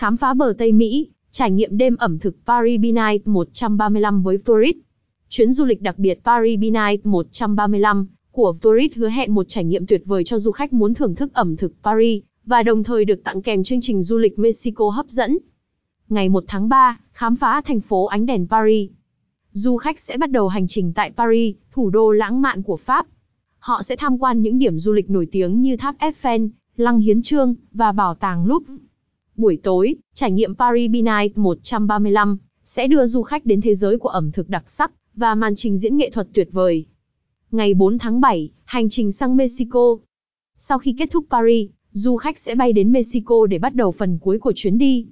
Khám phá bờ Tây Mỹ, trải nghiệm đêm ẩm thực Paris Be Night 135 với tourist. Chuyến du lịch đặc biệt Paris Be Night 135 của tourist hứa hẹn một trải nghiệm tuyệt vời cho du khách muốn thưởng thức ẩm thực Paris, và đồng thời được tặng kèm chương trình du lịch Mexico hấp dẫn. Ngày 1 tháng 3, khám phá thành phố ánh đèn Paris. Du khách sẽ bắt đầu hành trình tại Paris, thủ đô lãng mạn của Pháp. Họ sẽ tham quan những điểm du lịch nổi tiếng như tháp Eiffel, lăng Hiến Trương và bảo tàng Louvre. Buổi tối, trải nghiệm Paris by Night 135 sẽ đưa du khách đến thế giới của ẩm thực đặc sắc và màn trình diễn nghệ thuật tuyệt vời. Ngày 4 tháng 7, hành trình sang Mexico. Sau khi kết thúc Paris, du khách sẽ bay đến Mexico để bắt đầu phần cuối của chuyến đi.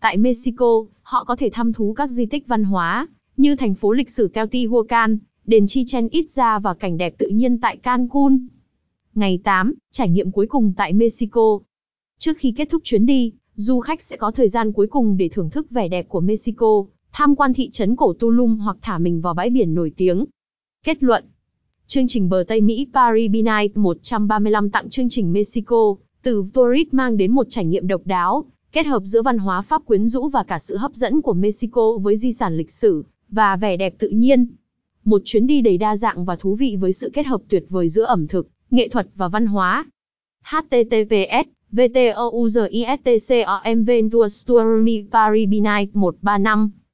Tại Mexico, họ có thể thăm thú các di tích văn hóa, như thành phố lịch sử Teotihuacan, đền Chichen Itza và cảnh đẹp tự nhiên tại Cancun. Ngày 8, trải nghiệm cuối cùng tại Mexico. Trước khi kết thúc chuyến đi, du khách sẽ có thời gian cuối cùng để thưởng thức vẻ đẹp của Mexico, tham quan thị trấn cổ Tulum hoặc thả mình vào bãi biển nổi tiếng. Kết luận Chương trình bờ Tây Mỹ Paris by Night 135 tặng chương trình Mexico, từ Tourist mang đến một trải nghiệm độc đáo, kết hợp giữa văn hóa Pháp quyến rũ và cả sự hấp dẫn của Mexico với di sản lịch sử và vẻ đẹp tự nhiên. Một chuyến đi đầy đa dạng và thú vị với sự kết hợp tuyệt vời giữa ẩm thực, nghệ thuật và văn hóa. https VTOUZISTCOM Ventours Tour Me 135